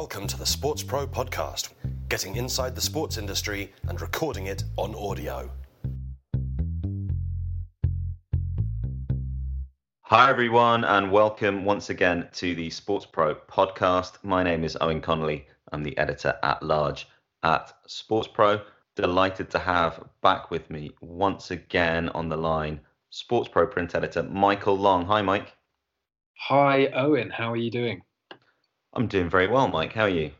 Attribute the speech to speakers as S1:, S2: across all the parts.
S1: Welcome to the Sports Pro podcast, getting inside the sports industry and recording it on audio.
S2: Hi, everyone, and welcome once again to the Sports Pro podcast. My name is Eoin Connolly. I'm the editor at large at Sports Pro. Delighted to have back with me once again on the line Sports Pro print editor Michael Long. Hi, Mike.
S3: Hi, Eoin. How are you doing?
S2: I'm doing very well, Mike. How are you?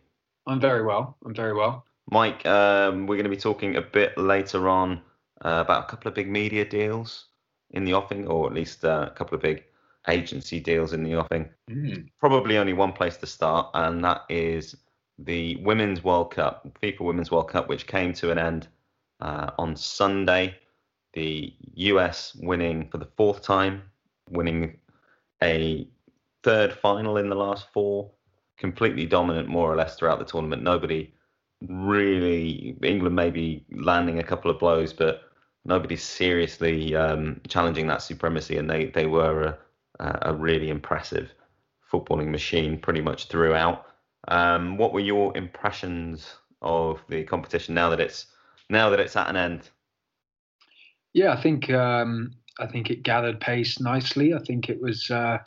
S3: I'm very well. I'm very well.
S2: Mike, um, we're going to be talking a bit later on uh, about a couple of big media deals in the offing, or at least uh, a couple of big agency deals in the offing. Mm. Probably only one place to start, and that is the Women's World Cup, FIFA Women's World Cup, which came to an end uh, on Sunday. The US winning for the fourth time, winning a third final in the last four, completely dominant more or less throughout the tournament. Nobody really, England maybe landing a couple of blows, but nobody seriously um, challenging that supremacy, and they they were a, a really impressive footballing machine pretty much throughout. Um, what were your impressions of the competition now that it's now that it's at an end?
S3: Yeah, I think um, I think it gathered pace nicely. I think it was uh,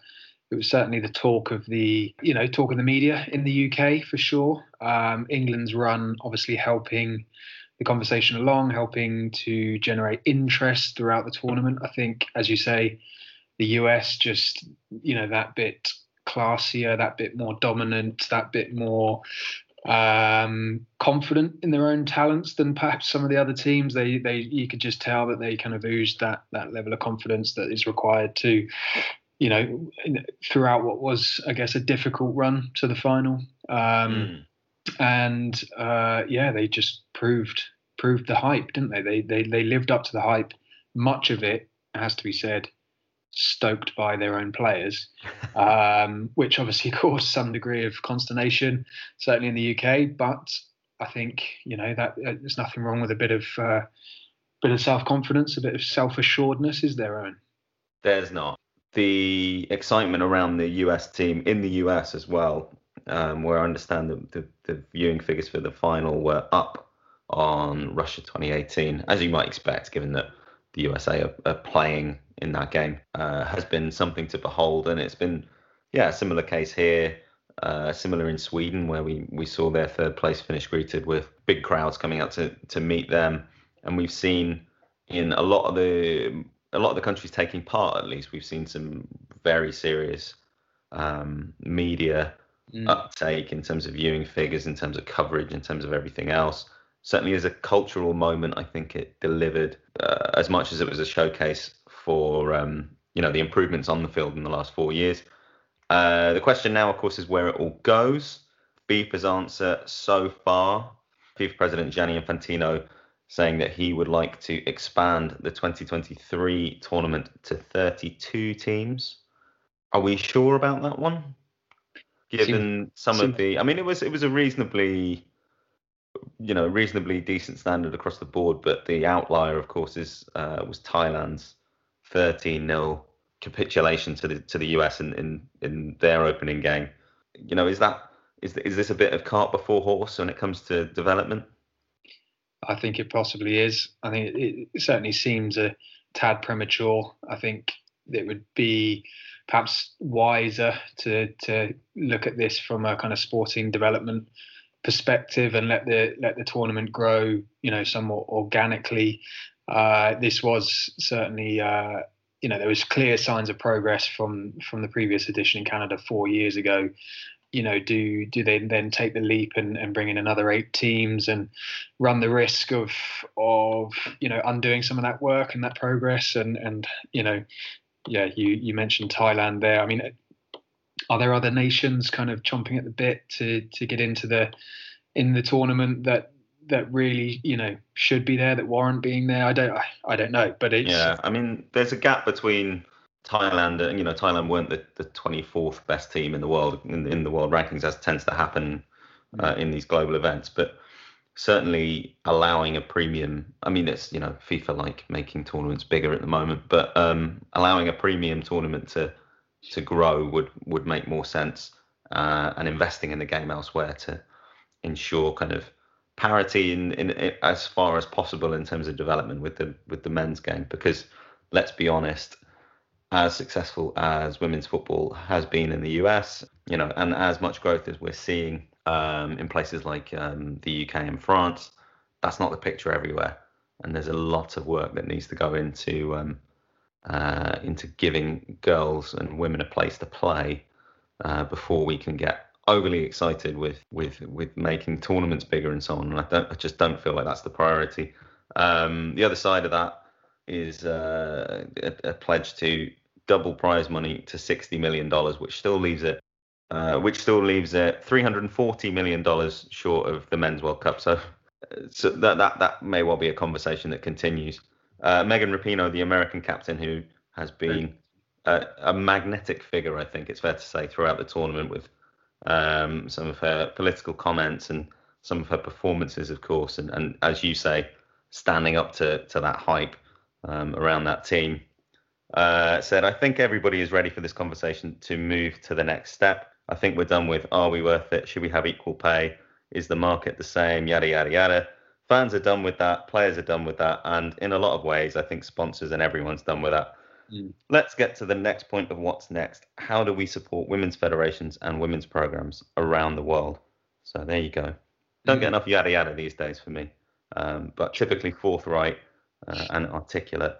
S3: it was certainly the talk of the you know talk of the media in the UK for sure. Um, England's run obviously helping the conversation along, helping to generate interest throughout the tournament. I think, as you say, the US just you know that bit classier, that bit more dominant, that bit more um, confident in their own talents than perhaps some of the other teams. They they you could just tell that they kind of oozed that that level of confidence that is required to, you know, throughout what was I guess a difficult run to the final. Um, mm. And uh, yeah, they just proved proved the hype, didn't they? They they they lived up to the hype. Much of it has to be said stoked by their own players, um, which obviously caused some degree of consternation, certainly in the UK. But I think you know that uh, there's nothing wrong with a bit of uh, bit of self confidence, a bit of self assuredness is their own.
S2: There's not the excitement around the US team in the US as well, um, where I understand the, the, the viewing figures for the final were up on Russia 2018, as you might expect, given that the USA are, are playing in that game uh, has been something to behold, and it's been yeah a similar case here. Uh, similar in Sweden, where we, we saw their third place finish greeted with big crowds coming out to, to meet them, and we've seen in a lot of the a lot of the countries taking part, at least we've seen some very serious um, media mm. uptake in terms of viewing figures, in terms of coverage, in terms of everything else. Certainly, as a cultural moment, I think it delivered uh, as much as it was a showcase for um, you know the improvements on the field in the last four years. Uh, the question now, of course, is where it all goes. FIFA's answer so far, FIFA President Gianni Infantino saying that he would like to expand the 2023 tournament to 32 teams. Are we sure about that one? Given some of the, I mean, it was it was a reasonably, you know, reasonably decent standard across the board, but the outlier, of course, is uh, was Thailand's 13 0 capitulation to the to the US in, in in their opening game. You know, is that is is this a bit of cart before horse when it comes to development?
S3: I think it possibly is. I think it, it certainly seems a tad premature. I think it would be perhaps wiser to to look at this from a kind of sporting development perspective and let the let the tournament grow, you know, somewhat organically uh, this was certainly, uh, you know, there was clear signs of progress from from the previous edition in Canada four years ago. You know, do do they then take the leap and, and bring in another eight teams and run the risk of of you know undoing some of that work and that progress and and you know, yeah, you you mentioned Thailand there. I mean, are there other nations kind of chomping at the bit to to get into the in the tournament that that really you know should be there that warrant being there. I don't I, I don't know, but it's
S2: yeah. I mean, there's a gap between Thailand and you know Thailand weren't the, the 24th best team in the world in, in the world rankings as tends to happen uh, in these global events, but certainly allowing a premium. I mean, it's you know FIFA like making tournaments bigger at the moment, but um, allowing a premium tournament to to grow would would make more sense. uh, and investing in the game elsewhere to ensure kind of parity in, in, in, as far as possible in terms of development with the with the men's game because let's be honest as successful as women's football has been in the US you know and as much growth as we're seeing um, in places like um, the UK and France that's not the picture everywhere and there's a lot of work that needs to go into um, uh, into giving girls and women a place to play uh, before we can get overly excited with with with making tournaments bigger and so on. And I don't, I just don't feel like that's the priority. Um, the other side of that is uh, a, a, pledge to double prize money to sixty million dollars, which still leaves it. Uh, which still leaves it 340 million dollars short of the men's World Cup. So, so that that that may well be a conversation that continues. Uh, Megan Rapinoe, the American captain, who has been a, a magnetic figure, I think it's fair to say, throughout the tournament with um, some of her political comments and some of her performances, of course, and, and as you say, standing up to, to that hype um, around that team. Uh, said, I think everybody is ready for this conversation to move to the next step. I think we're done with are we worth it? Should we have equal pay? Is the market the same? Yada, yada, yada. Fans are done with that. Players are done with that. And in a lot of ways, I think sponsors and everyone's done with that. Mm. Let's get to the next point of what's next. How do we support women's federations and women's programs around the world? So there you go. Don't mm. get enough yada yada these days for me, um, but typically forthright uh, and articulate.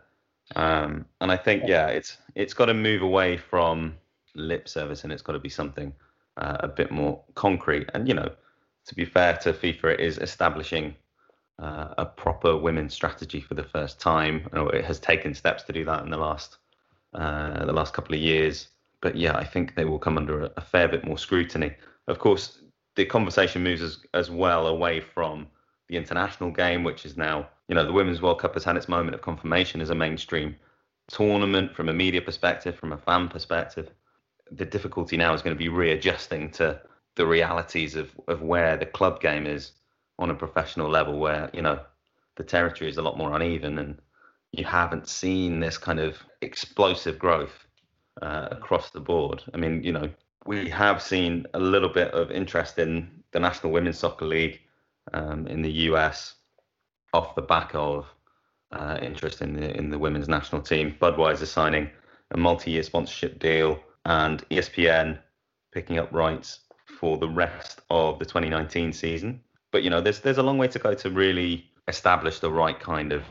S2: Um, and I think yeah, it's it's got to move away from lip service and it's got to be something uh, a bit more concrete. And you know, to be fair to FIFA, it is establishing uh, a proper women's strategy for the first time. it has taken steps to do that in the last uh, the last couple of years. But yeah, I think they will come under a, a, fair bit more scrutiny. Of course, the conversation moves as, as well away from the international game, which is now, you know, the Women's World Cup has had its moment of confirmation as a mainstream tournament from a media perspective, from a fan perspective. The difficulty now is going to be readjusting to the realities of, of where the club game is on a professional level where you know the territory is a lot more uneven and you haven't seen this kind of explosive growth uh, across the board. I mean, you know, we have seen a little bit of interest in the National Women's Soccer League um, in the US off the back of uh, interest in the in the women's national team. Budweiser signing a multi-year sponsorship deal and ESPN picking up rights for the rest of the 2019 season but you know, there's there's a long way to go to really establish the right kind of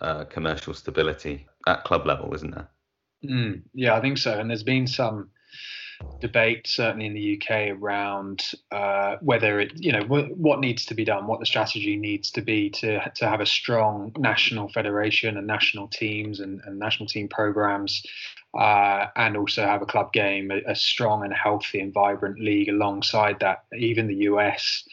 S2: uh, commercial stability at club level, isn't there?
S3: Mm, yeah, I think so. And there's been some debate, certainly in the UK, around uh, whether it, you know, w- what needs to be done, what the strategy needs to be to to have a strong national federation and national teams and, and national team programs, uh, and also have a club game, a, a strong and healthy and vibrant league alongside that. Even the US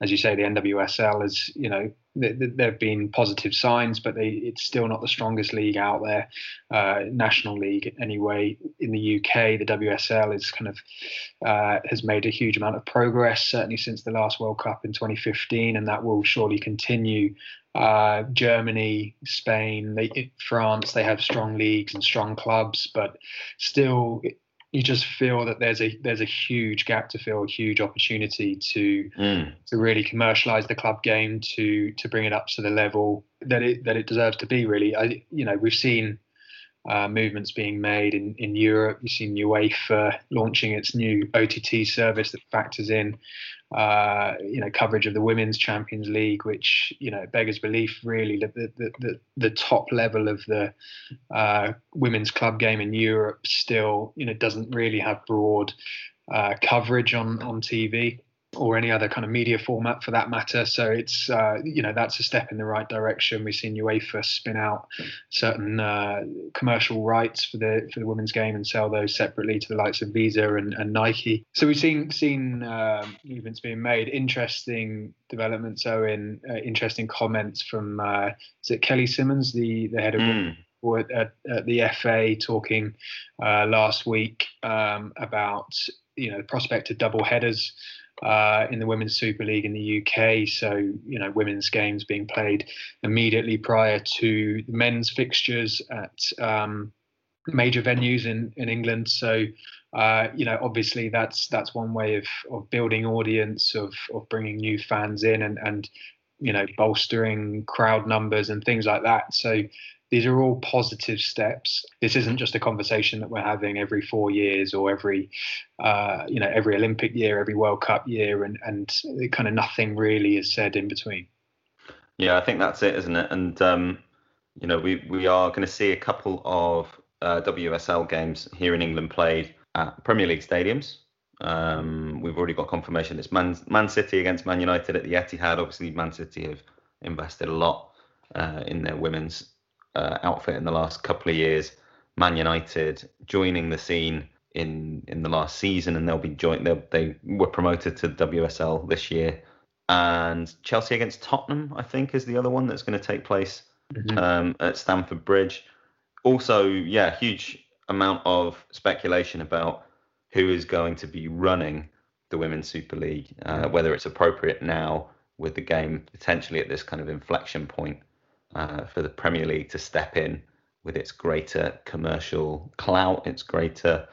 S3: as you say, the NWSL is, you know, th- th- there have been positive signs, but they, it's still not the strongest league out there. Uh, national league, anyway, in the UK, the WSL is kind of uh, has made a huge amount of progress, certainly since the last World Cup in 2015, and that will surely continue. Uh, Germany, Spain, they, France, they have strong leagues and strong clubs, but still you just feel that there's a there's a huge gap to fill, a huge opportunity to mm. to really commercialize the club game, to to bring it up to the level that it that it deserves to be. Really, I you know we've seen uh, movements being made in, in Europe. You've seen UEFA launching its new OTT service that factors in, uh, you know, coverage of the Women's Champions League, which you know beggars belief. Really, the the the, the top level of the uh, women's club game in Europe still, you know, doesn't really have broad uh, coverage on on TV or any other kind of media format for that matter. So it's uh, you know that's a step in the right direction. We've seen UEFA spin out certain uh, commercial rights for the for the women's game and sell those separately to the likes of Visa and, and Nike. So we've seen seen uh, movements being made. Interesting developments. So in uh, interesting comments from uh, is it Kelly Simmons, the the head of mm. At, at, the FA talking uh, last week um, about you know the prospect of double headers uh, in the Women's Super League in the UK. So, you know, women's games being played immediately prior to men's fixtures at um, major venues in in England. So uh, you know, obviously that's that's one way of of building audience, of of bringing new fans in, and and you know bolstering crowd numbers and things like that. So these are all positive steps. This isn't just a conversation that we're having every four years or every, uh, you know, every Olympic year, every World Cup year, and and kind of nothing really is said in between.
S2: Yeah, I think that's it, isn't it? And um, you know, we we are going to see a couple of uh, WSL games here in England played at Premier League stadiums. Um, we've already got confirmation it's Man, Man City against Man United at the Etihad. Obviously, Man City have invested a lot uh, in their women's uh, outfit in the last couple of years. Man United joining the scene in in the last season, and they'll be joint. They they were promoted to WSL this year, and Chelsea against Tottenham, I think, is the other one that's going to take place mm-hmm. um, at Stamford Bridge. Also, yeah, huge amount of speculation about who is going to be running the Women's Super League, uh, whether it's appropriate now with the game potentially at this kind of inflection point uh, for the Premier League to step in with its greater commercial clout, its greater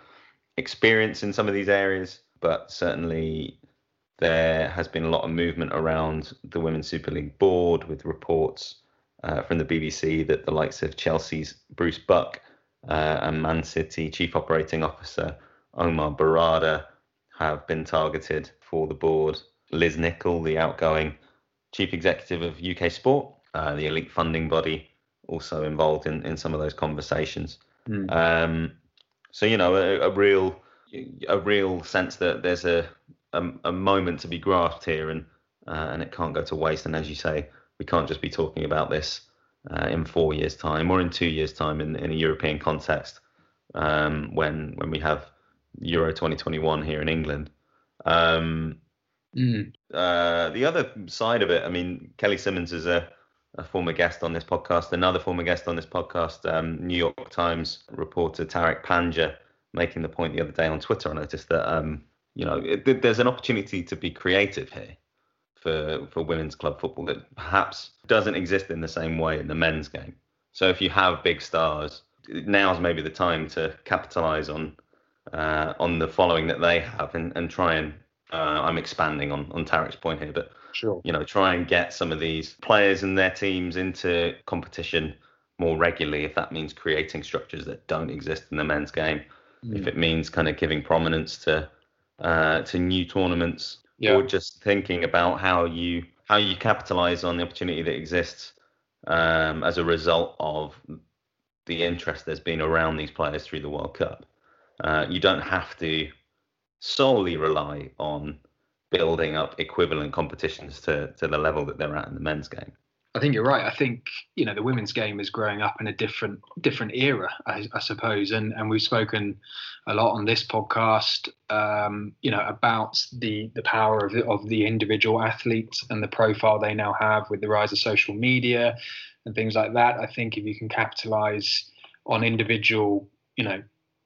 S2: experience in some of these areas. But certainly there has been a lot of movement around the Women's Super League board with reports uh, from the BBC that the likes of Chelsea's Bruce Buck uh, and Man City Chief Operating Officer Omar Berrada have been targeted for the board. Liz Nicholl, the outgoing Chief Executive of UK Sport, uh, the elite funding body, also involved in, in some of those conversations. Mm. Um, so you know, a, a, real a real sense that there's a, a, a moment to be grasped here, and uh, and it can't go to waste. And as you say, we can't just be talking about this uh, in four years' time or in two years' time in, in a European context um, when when we have Euro 2021 here in England. Um, mm. uh, the other side of it, I mean, Kelly Simmons is a a former guest on this podcast, another former guest on this podcast, um, New York Times reporter Tariq Panja, making the point the other day on Twitter. I noticed that um, you know it, there's an opportunity to be creative here for for women's club football that perhaps doesn't exist in the same way in the men's game. So if you have big stars, now's maybe the time to capitalize on uh, on the following that they have and, and try and uh, I'm expanding on on Tariq's point here, but
S3: Sure.
S2: You know, try and get some of these players and their teams into competition more regularly if that means creating structures that don't exist in the men's game. Mm. If it means kind of giving prominence to uh, to new tournaments yeah. or just thinking about how you how you capitalize on the opportunity that exists um, as a result of the interest there's been around these players through the World Cup. Uh, you don't have to solely rely on building up equivalent competitions to to the level that they're at in the men's game.
S3: I think you're right. I think you know the women's game is growing up in a different different era, I, I suppose, and and we've spoken a lot on this podcast, um, you know, about the the power of the, of the individual athletes and the profile they now have with the rise of social media and things like that. I think if you can capitalize on individual, you know,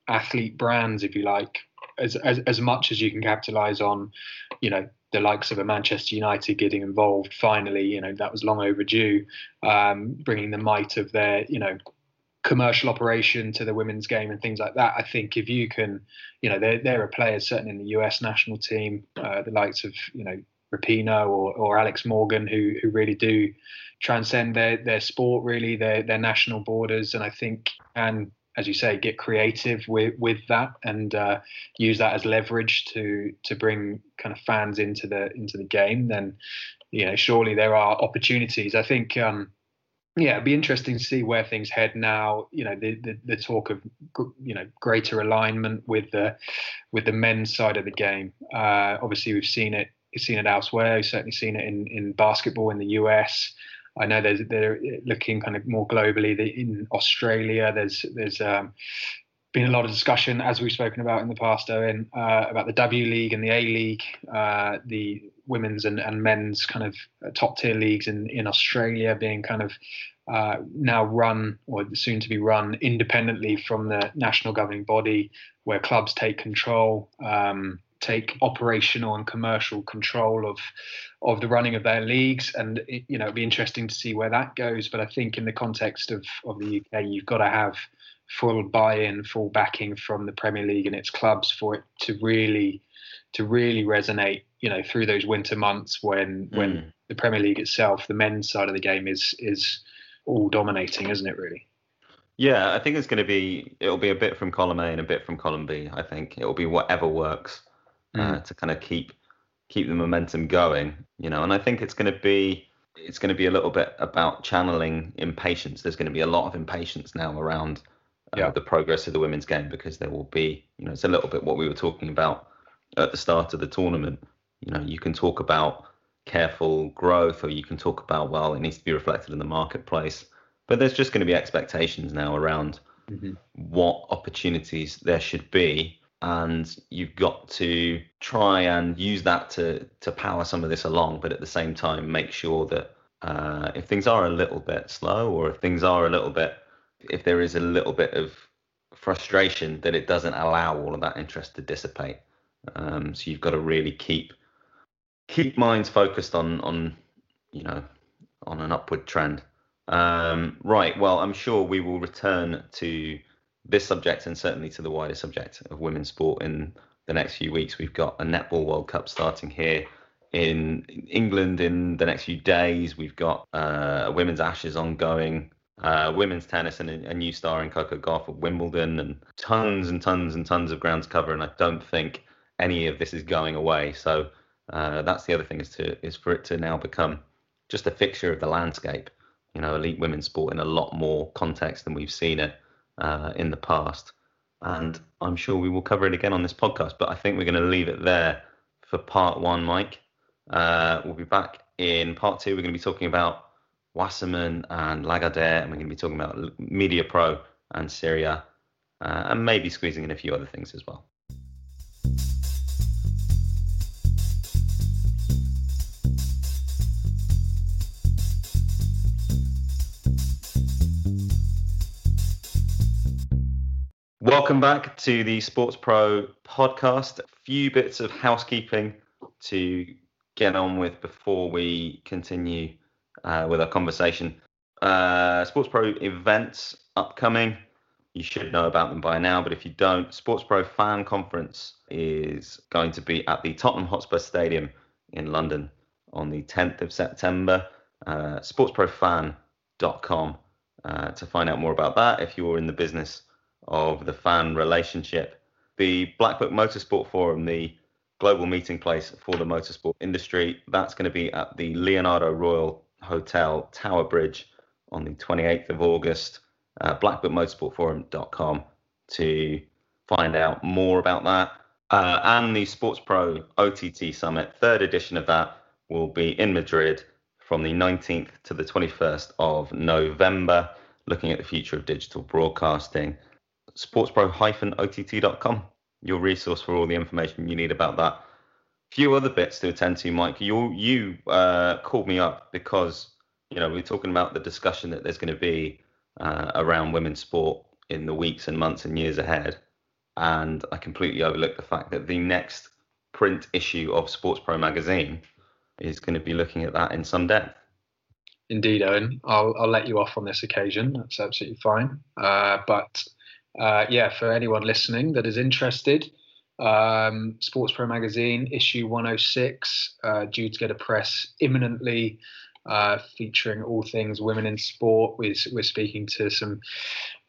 S3: athlete brands, if you like, as, as as much as you can capitalize on, you know, the likes of a Manchester United getting involved finally, you know, that was long overdue, um, bringing the might of their, you know, commercial operation to the women's game and things like that. I think if you can, you know, there there are players certainly in the US national team, uh, the likes of, you know, Rapinoe or, or Alex Morgan who who really do transcend their their sport really their their national borders and I think and as you say, get creative with with that and uh, use that as leverage to to bring kind of fans into the into the game, then you know surely there are opportunities. I think. Um, yeah, it'd be interesting to see where things head now. You know, the, the, the talk of you know greater alignment with the with the men's side of the game. Uh, obviously, we've seen it. Seen it elsewhere. We've certainly seen it in in basketball in the US. I know there's, they're looking kind of more globally. In Australia, there's there's um, been a lot of discussion, as we've spoken about in the past, Eoin, uh, about the W League and the A League, uh, the women's and, and men's kind of top tier leagues in, in Australia being kind of uh, now run or soon to be run independently from the national governing body, where clubs take control. Um, take operational and commercial control of of the running of their leagues and it, you know it'd be interesting to see where that goes but i think in the context of of the uk you've got to have full buy-in, full backing from the Premier League and its clubs for it to really to really resonate. You know, through those winter months when mm. when the Premier League itself, the men's side of the game is is all dominating, isn't it? Really.
S2: Yeah, I think it's going to be it'll be a bit from column A and a bit from column B. I think it'll be whatever works uh, mm. to kind of keep keep the momentum going, you know. And I think it's going to be it's going to be a little bit about channeling impatience. There's going to be a lot of impatience now around uh, yeah. the progress of the women's game because there will be, you know, it's a little bit what we were talking about at the start of the tournament. You know, you can talk about careful growth or you can talk about well, it needs to be reflected in the marketplace. But there's just going to be expectations now around mm-hmm. what opportunities there should be and you've got to try and use that to to power some of this along but at the same time make sure that uh, if things are a little bit slow or if things are a little bit if there is a little bit of frustration that it doesn't allow all of that interest to dissipate. Um, so you've got to really keep keep minds focused on on you know on an upward trend. Um, right well i'm sure we will return to this subject and certainly to the wider subject of women's sport in the next few weeks. We've got a Netball World Cup starting here in England in the next few days. We've got uh, women's Ashes ongoing, uh, women's tennis, and a, a, new star in Coco Gauff at Wimbledon, and tons and tons and tons of ground cover. And I don't think any of this is going away. So uh, that's the other thing is to is for it to now become just a fixture of the landscape. You know, elite women's sport in a lot more context than we've seen it uh, in the past. And I'm sure we will cover it again on this podcast, but I think we're going to leave it there for part one, Mike. Uh, we'll be back in part two. We're going to be talking about Wasserman and Lagardère, and we're going to be talking about Mediapro and Serie A, uh, and maybe squeezing in a few other things as well. Welcome back to the Sports Pro podcast. A few bits of housekeeping to get on with before we continue uh, with our conversation. Uh, Sports Pro events upcoming. You should know about them by now, but if you don't, Sports Pro Fan Conference is going to be at the Tottenham Hotspur Stadium in London on the 10th of September. Uh, sportsprofan.com uh, to find out more about that if you're in the business of the fan relationship. The Black Book Motorsport Forum, the global meeting place for the motorsport industry, that's going to be at the Leonardo Royal Hotel Tower Bridge on the 28th of August. Uh, blackbookmotorsportforum.com to find out more about that. Uh, and the Sports Pro OTT Summit, third edition of that, will be in Madrid from the 19th to the 21st of November, looking at the future of digital broadcasting sportspro-ott.com, your resource for all the information you need about that. Few other bits to attend to, Mike. You you uh, called me up because you know we're talking about the discussion that there's going to be uh, around women's sport in the weeks and months and years ahead, and I completely overlooked the fact that the next print issue of Sports Pro magazine is going to be looking at that in some depth.
S3: Indeed, Eoin. I'll, I'll let you off on this occasion. That's absolutely fine. Uh, but uh, yeah, for anyone listening that is interested, um, Sports Pro Magazine, issue 106, uh, due to get a press imminently, uh, featuring all things women in sport. We're, we're speaking to some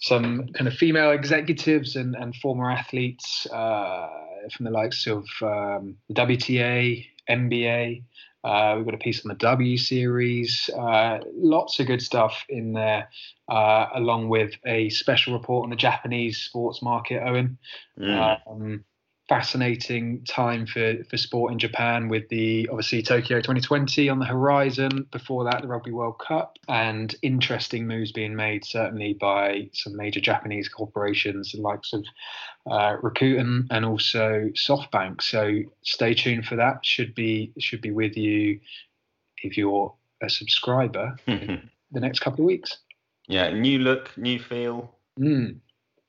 S3: some kind of female executives and, and former athletes uh, from the likes of um, WTA, NBA, uh, we've got a piece on the W series, uh, lots of good stuff in there, uh, along with a special report on the Japanese sports market, Eoin. Mm. Um, fascinating time for, for sport in Japan with the obviously Tokyo 2020 on the horizon. Before that, the Rugby World Cup, and interesting moves being made certainly by some major Japanese corporations, the likes of uh, Rakuten and also SoftBank. So stay tuned for that. Should be should be with you if you're a subscriber the next couple of weeks.
S2: Yeah, new look, new feel.
S3: Mm.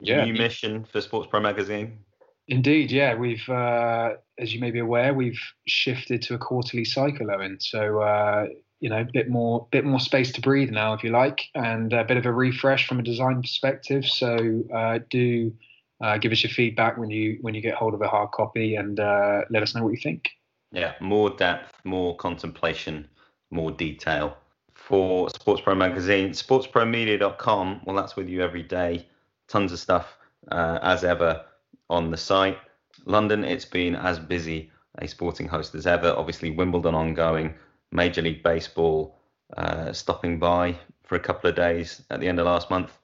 S3: Yeah.
S2: New mission for Sports Pro Magazine.
S3: Indeed, yeah. We've, uh, as you may be aware, we've shifted to a quarterly cycle, Eoin. So, uh, you know, a bit more bit more space to breathe now, if you like, and a bit of a refresh from a design perspective. So uh, do uh, give us your feedback when you when you get hold of a hard copy, and uh, let us know what you think.
S2: Yeah, more depth, more contemplation, more detail. For Sports Pro Magazine, sportspromedia.com. Well, that's with you every day. Tons of stuff uh, as ever on the site. London, it's been as busy a sporting host as ever. Obviously, Wimbledon ongoing, Major League Baseball uh, stopping by for a couple of days at the end of last month.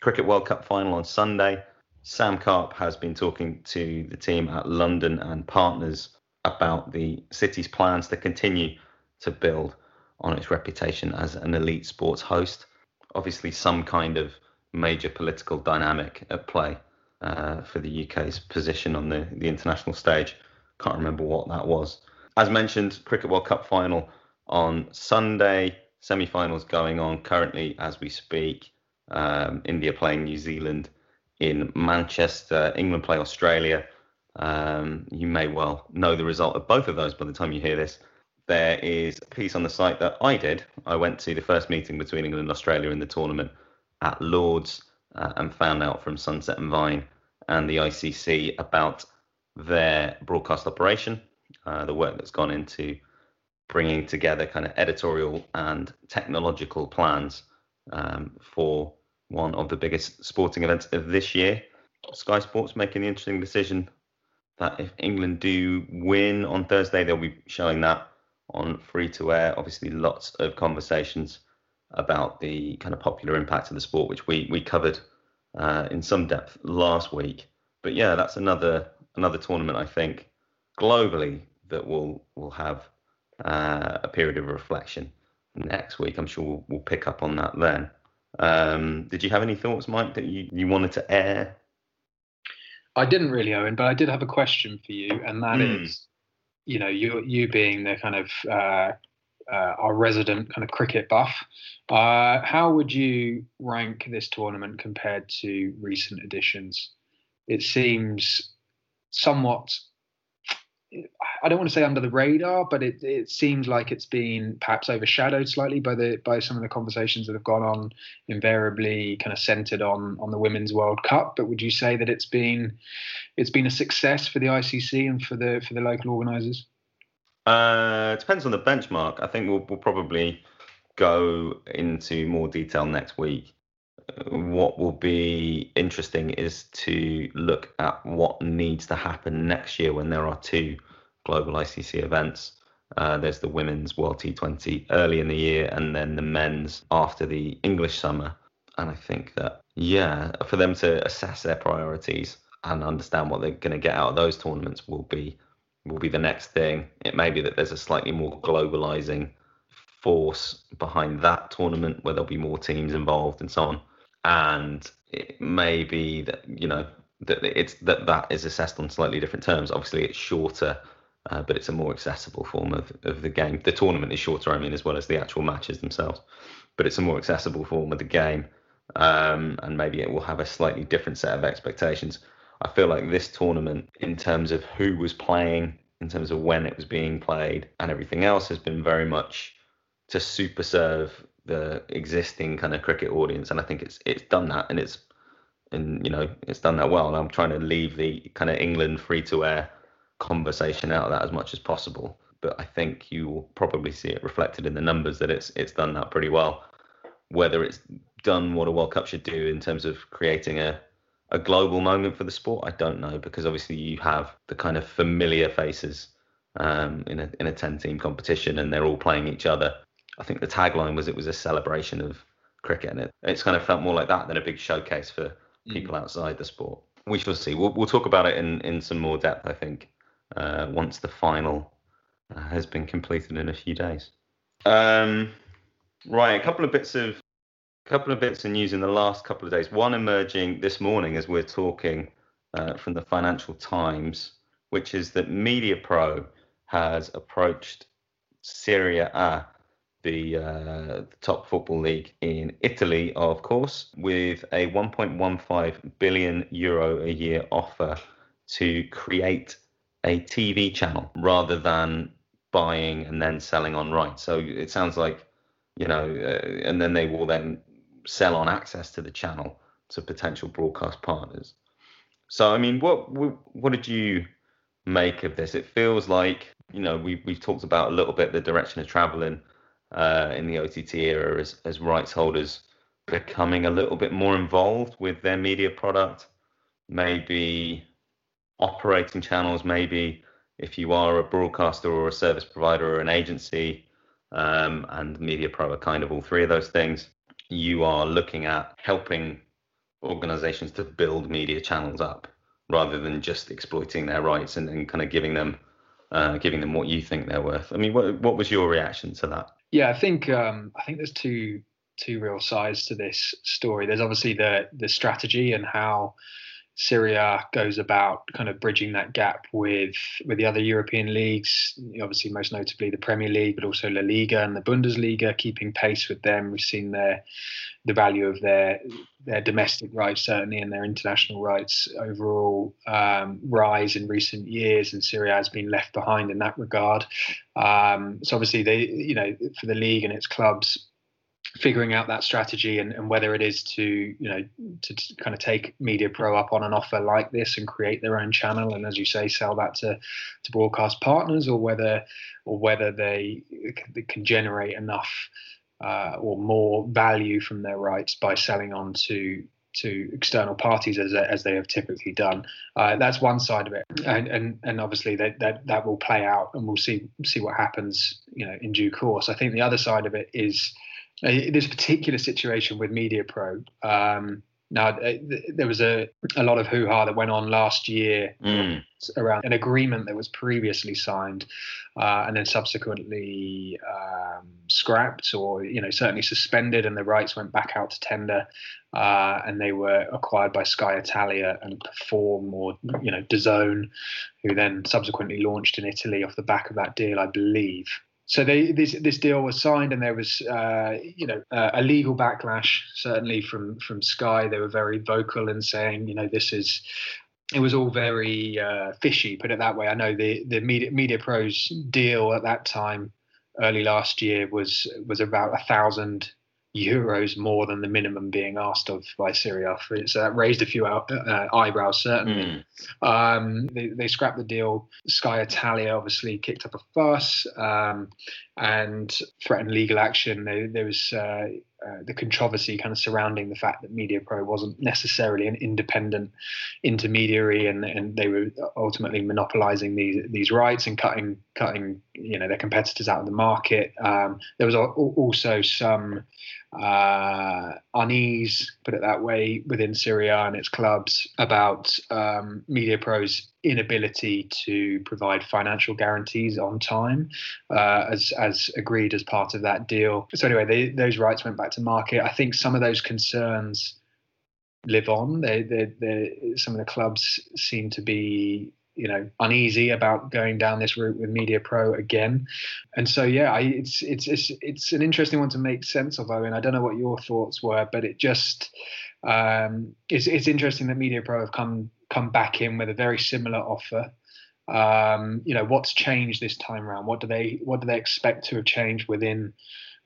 S2: Cricket World Cup final on Sunday. Sam Carp has been talking to the team at London and Partners about the city's plans to continue to build on its reputation as an elite sports host. Obviously, some kind of major political dynamic at play uh, for the UK's position on the, the international stage. Can't remember what that was. As mentioned, Cricket World Cup final on Sunday. Semi finals going on currently as we speak. Um, India playing New Zealand in Manchester. England play Australia. Um, you may well know the result of both of those by the time you hear this. There is a piece on the site that I did. I went to the first meeting between England and Australia in the tournament at Lords uh, and found out from Sunset and Vine and the ICC about their broadcast operation, uh, the work that's gone into bringing together kind of editorial and technological plans um, for one of the biggest sporting events of this year. Sky Sports making the interesting decision that if England do win on Thursday, they'll be showing that on free to air. Obviously, lots of conversations about the kind of popular impact of the sport, which we we covered uh, in some depth last week. But yeah, that's another another tournament I think globally that will will have uh, a period of reflection next week. I'm sure we'll, we'll pick up on that then. Um, did you have any thoughts, Mike, that you, you wanted to air?
S3: I didn't really, Eoin, but I did have a question for you, and that mm. is, you know, you you being the kind of uh, uh, our resident kind of cricket buff, uh, how would you rank this tournament compared to recent editions? It seems somewhat I don't want to say under the radar, but it, it seems like it's been perhaps overshadowed slightly by the by some of the conversations that have gone on, invariably kind of centered on on the Women's World Cup. But would you say that it's been it's been a success for the ICC and for the for the local organisers?
S2: Uh, it depends on the benchmark. I think we'll, we'll probably go into more detail next week. What will be interesting is to look at what needs to happen next year when there are two global ICC events. Uh, there's the women's World T20 early in the year, and then the men's after the English summer. And I think that, yeah, for them to assess their priorities and understand what they're going to get out of those tournaments will be will be the next thing. It may be that there's a slightly more globalizing force behind that tournament where there'll be more teams involved and so on. And it may be that you know that it's that that is assessed on slightly different terms. Obviously, it's shorter uh, but it's a more accessible form of, of the game. The tournament is shorter, I mean, as well as the actual matches themselves, but it's a more accessible form of the game, um, and maybe it will have a slightly different set of expectations. I feel like this tournament, in terms of who was playing, in terms of when it was being played, and everything else, has been very much to super serve the existing kind of cricket audience, and I think it's it's done that, and it's and you know it's done that well. And I'm trying to leave the kind of England free to air conversation out of that as much as possible. But I think you will probably see it reflected in the numbers that it's it's done that pretty well. Whether it's done what a World Cup should do in terms of creating a a global moment for the sport, I don't know because obviously you have the kind of familiar faces um, in a in a ten team competition and they're all playing each other. I think the tagline was it was a celebration of cricket and it, it's kind of felt more like that than a big showcase for mm. people mm. outside the sport. We shall see. We'll, we'll talk about it in, in some more depth, I think, uh, once the final uh, has been completed in a few days. Um, right, a couple of bits of couple of bits of news in the last couple of days. One emerging this morning as we're talking uh, from the Financial Times, which is that MediaPro has approached Serie A, the, uh, the top football league in Italy, of course, with a 1.15 billion euro a year offer to create a TV channel rather than buying and then selling on rights. So it sounds like you know, uh, and then they will then sell on access to the channel to potential broadcast partners. So, I mean, what what did you make of this? It feels like you know we we've talked about a little bit the direction of traveling uh, in the OTT era as as rights holders becoming a little bit more involved with their media product, maybe operating channels, maybe if you are a broadcaster or a service provider or an agency, um, and Media Pro are kind of all three of those things. You are looking at helping organizations to build media channels up rather than just exploiting their rights and, and kind of giving them uh, giving them what you think they're worth. I mean, what what was your reaction to that?
S3: Yeah, I think um, I think there's two two real sides to this story. There's obviously the the strategy and how Serie A goes about kind of bridging that gap with with the other European leagues, obviously most notably the Premier League, but also La Liga and the Bundesliga, keeping pace with them. We've seen their the value of their their domestic rights certainly and their international rights overall um, rise in recent years, and Serie A has been left behind in that regard. Um, so obviously they, you know, for the league and its clubs, figuring out that strategy and, and whether it is to you know to, to, kind of take media pro up on an offer like this and create their own channel and as you say sell that to to broadcast partners or whether or whether they, they can generate enough uh, or more value from their rights by selling on to to external parties as, as they have typically done. Uh, that's one side of it, and and and obviously that, that that will play out, and we'll see see what happens, you know, in due course. I think the other side of it is uh, this particular situation with MediaPro. Um, now, uh, there was a, a lot of hoo ha that went on last year mm. around an agreement that was previously signed uh, and then subsequently um, scrapped or, you know, certainly suspended, and the rights went back out to tender uh, and they were acquired by Sky Italia and Perform or, you know, DAZN, who then subsequently launched in Italy off the back of that deal, I believe so they, this this deal was signed, and there was uh, you know uh, a legal backlash certainly from from Sky. They were very vocal in saying you know this is it was all very uh, fishy, put it that way. I know the the media media pros deal at that time, early last year, was was about a thousand euros more than the minimum being asked of by Serie A. So that raised a few uh, eyebrows, certainly. Mm. Um, they, they, scrapped the deal. Sky Italia obviously kicked up a fuss um, and threatened legal action. There, there was uh, uh, the controversy kind of surrounding the fact that MediaPro wasn't necessarily an independent intermediary, and, and they were ultimately monopolizing these these rights and cutting cutting you know their competitors out of the market. Um, there was also some uh, unease, put it that way, within Serie A and its clubs about um, MediaPro's inability to provide financial guarantees on time, uh, as as agreed as part of that deal. So anyway, they, those rights went back to market. I think some of those concerns live on. They, they, they, some of the clubs seem to be you know uneasy about going down this route with Media Pro again, and so yeah, I, it's it's it's it's an interesting one to make sense of. Eoin, I don't know what your thoughts were, but it just um, it's it's interesting that Media Pro have come come back in with a very similar offer. Um, you know, what's changed this time around? What do they what do they expect to have changed within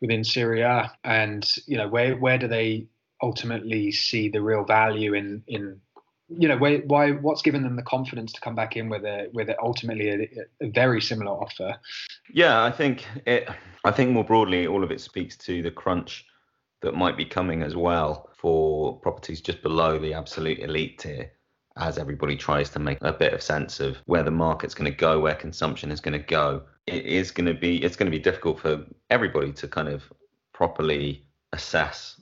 S3: within Serie A And you know, where where do they ultimately see the real value in in you know why, why what's given them the confidence to come back in with a with a, ultimately a, a, very similar offer?
S2: Yeah i think it i think more broadly all of it speaks to the crunch that might be coming as well for properties just below the absolute elite tier as everybody tries to make a bit of sense of where the market's going to go where consumption is going to go. It is going to be it's going to be difficult for everybody to kind of properly assess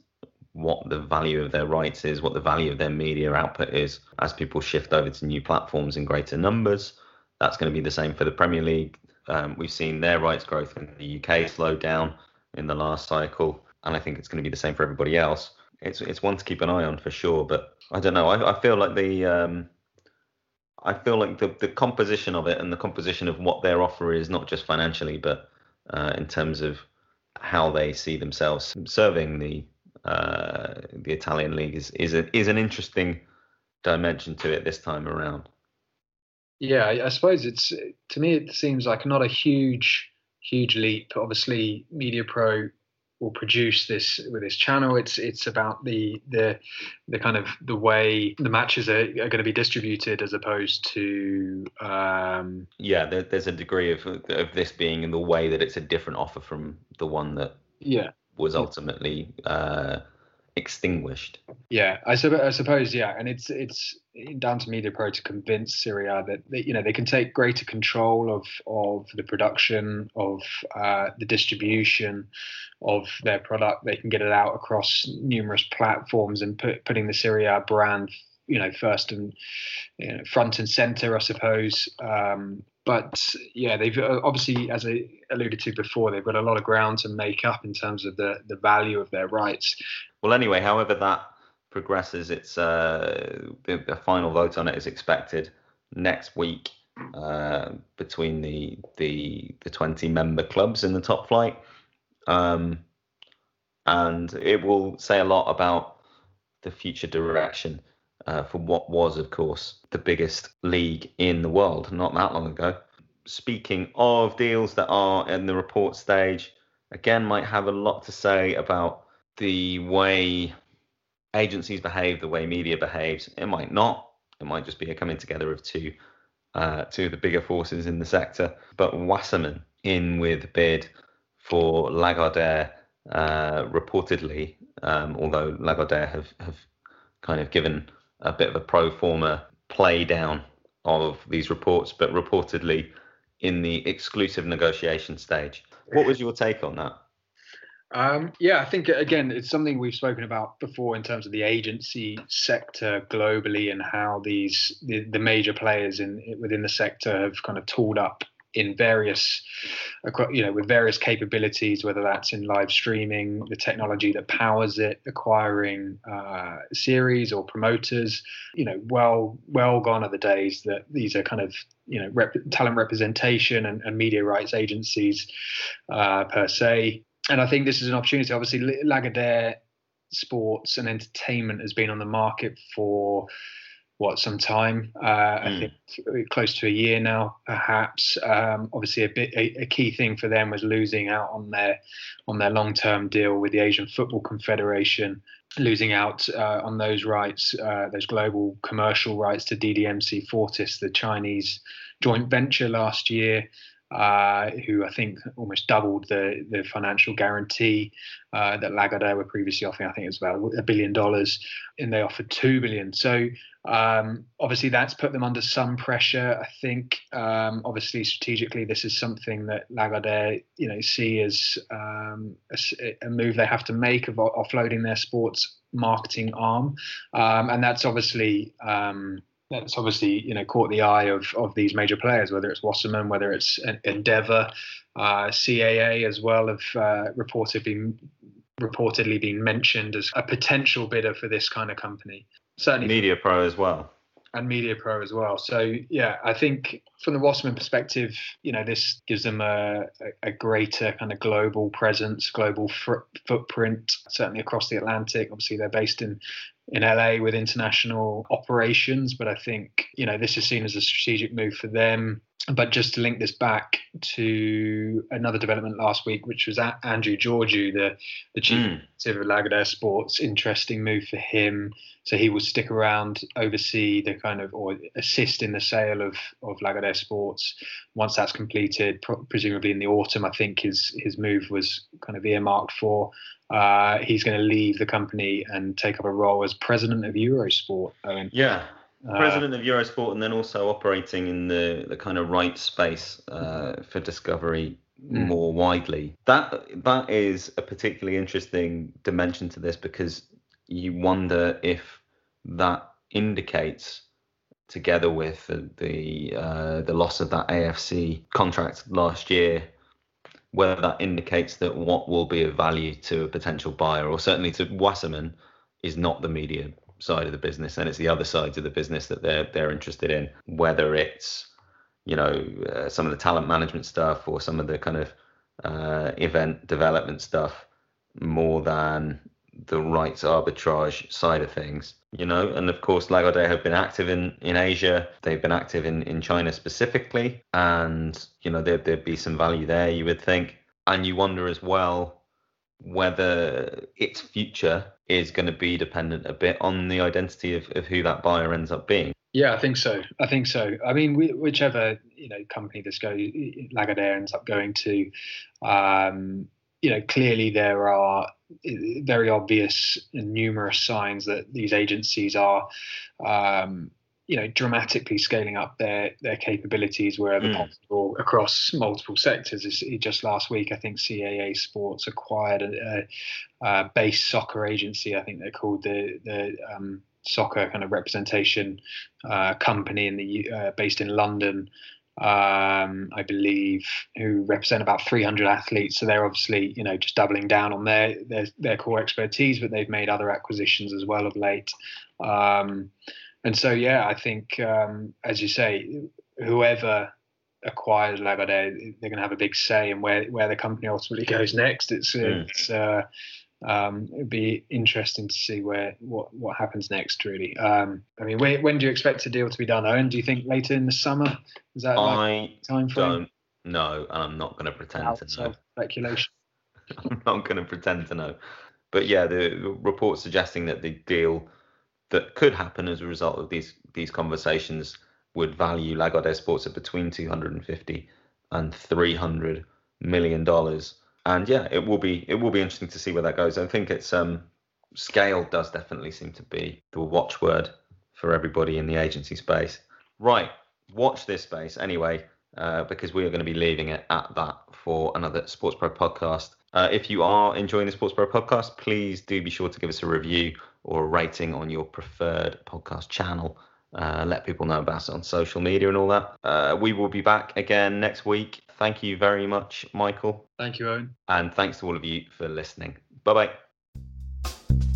S2: what the value of their rights is, what the value of their media output is as people shift over to new platforms in greater numbers. That's going to be the same for the Premier League. Um, we've seen their rights growth in the UK slow down in the last cycle, and I think it's going to be the same for everybody else. It's it's one to keep an eye on for sure, but I don't know. I, I feel like the um, I feel like the the composition of it and the composition of what their offer is, not just financially, but uh, in terms of how they see themselves serving the uh, the Italian league is is a, is an interesting dimension to it this time around.
S3: Yeah, I suppose it's to me it seems like not a huge huge leap. Obviously, Media Pro will produce this with this channel. It's it's about the the the kind of the way the matches are, are going to be distributed as opposed to um,
S2: yeah. There, there's a degree of of this being in the way that it's a different offer from the one that
S3: yeah
S2: was ultimately uh, extinguished.
S3: Yeah, I, su- I, suppose. Yeah, and it's it's down to MediaPro to convince Serie A that they, you know they can take greater control of of the production of uh, the distribution of their product. They can get it out across numerous platforms and put, putting the Serie A brand you know first and you know, front and center, I suppose. Um, but yeah, they've uh, obviously, as I alluded to before, they've got a lot of ground to make up in terms of the the value of their rights.
S2: Well, anyway, however that progresses, it's uh, the final vote on it is expected next week uh, between the the the 20 member clubs in the top flight, um, and it will say a lot about the future direction uh, for what was, of course, the biggest league in the world not that long ago. Speaking of deals that are in the report stage, again, might have a lot to say about the way agencies behave, the way media behaves. It might not. It might just be a coming together of two, uh, two of the bigger forces in the sector. But Wasserman in with bid for Lagardère, uh, reportedly, um, although Lagardère have, have kind of given a bit of a pro forma play down of these reports, but reportedly in the exclusive negotiation stage. What was your take on that?
S3: Um, yeah, I think again it's something we've spoken about before in terms of the agency sector globally and how these the, the major players in within the sector have kind of tooled up in various, you know, with various capabilities, whether that's in live streaming, the technology that powers it, acquiring uh, series or promoters. You know, well, well gone are the days that these are kind of you know rep- talent representation and, and, media rights agencies uh, per se. And I think this is an opportunity. Obviously, Lagardère Sports and Entertainment has been on the market for what some time. Uh, mm. I hmm. think close to a year now, perhaps. Um, obviously, a bit a, a, key thing for them was losing out on their on their long term deal with the Asian Football Confederation, losing out uh, on those rights, uh, those global commercial rights to DDMC Fortis, the Chinese joint venture last year uh, who I think almost doubled the the financial guarantee uh, that Lagardère were previously offering. I think it was about a billion dollars, and they offered two billion. So um, obviously that's put them under some pressure. I think um, obviously strategically this is something that Lagardère you know see as um, a, a, move they have to make of offloading their sports marketing arm, um, and that's obviously um, that's obviously you know caught the eye of of these major players, whether it's Wasserman, whether it's Endeavour, uh, CAA as well, have uh, reportedly reportedly been mentioned as a potential bidder for this kind of company.
S2: Certainly, Media Pro as well,
S3: and MediaPro as well. So yeah, I think from the Wasserman perspective, you know, this gives them a, a, greater kind of global presence, global fr- footprint, certainly across the Atlantic. Obviously, they're based in in LA with international operations, but I think you know this is seen as a strategic move for them. But just to link this back to another development last week, which was Andrew Georgiou, the the chief mm. of Lagardère Sports. Interesting move for him. So he will stick around, oversee the kind of or assist in the sale of of Lagardère Sports. Once that's completed, presumably in the autumn, I think his his move was kind of earmarked for. Uh, he's going to leave the company and take up a role as president of Eurosport. Eoin.
S2: Yeah, uh, president of Eurosport, and then also operating in the the kind of right space uh, for Discovery mm. more widely. That that is a particularly interesting dimension to this because you wonder if that indicates together with the the, uh, the loss of that AFC contract last year whether that indicates that what will be of value to a potential buyer, or certainly to Wasserman, is not the media side of the business, and it's the other sides of the business that they're they're interested in. Whether it's you know uh, some of the talent management stuff or some of the kind of uh, event development stuff, more than the rights arbitrage side of things, you know. And of course, Lagardère have been active in, in Asia. They've been active in, in China specifically, and you know there, there'd be some value there, you would think. And you wonder as well whether its future is going to be dependent a bit on the identity of, of who that buyer ends up being.
S3: Yeah, I think so. I think so. I mean, whichever you know company this goes, Lagardère ends up going to, um, you know, clearly there are very obvious and numerous signs that these agencies are, um, you know, dramatically scaling up their their capabilities wherever mm. possible across multiple sectors. Just last week, I think CAA Sports acquired a, a, a base soccer agency. I think they're called the the um, soccer kind of representation uh, company in the uh, based in London um, I believe, who represent about 300 athletes. So they're obviously, you know, just doubling down on their their, their core expertise, but they've made other acquisitions as well of late. Um, and so, yeah, I think, um, as you say, whoever acquires Lagardère, they're going to have a big say in where where the company ultimately goes next. It's mm. it's uh, um, it'd be interesting to see where what what happens next. Really, um, I mean, when, when do you expect the deal to be done, Eoin? Do you think later in the summer? Is that
S2: I time frame? don't know, and I'm not going to pretend to know.
S3: Speculation.
S2: I'm not going to pretend to know, but yeah, the report suggesting that the deal that could happen as a result of these these conversations would value Lagardère Sports at between 250 and 300 million dollars and yeah, it will be it will be interesting to see where that goes. I think it's um, scale does definitely seem to be the watchword for everybody in the agency space. Right, watch this space anyway, uh, because we are going to be leaving it at that for another Sports Pro podcast. Uh, if you are enjoying the Sports Pro podcast, please do be sure to give us a review or a rating on your preferred podcast channel. Uh, let people know about it on social media and all that. Uh, we will be back again next week thank you very much, Michael.
S3: Thank you, Eoin.
S2: And thanks to all of you for listening. Bye bye.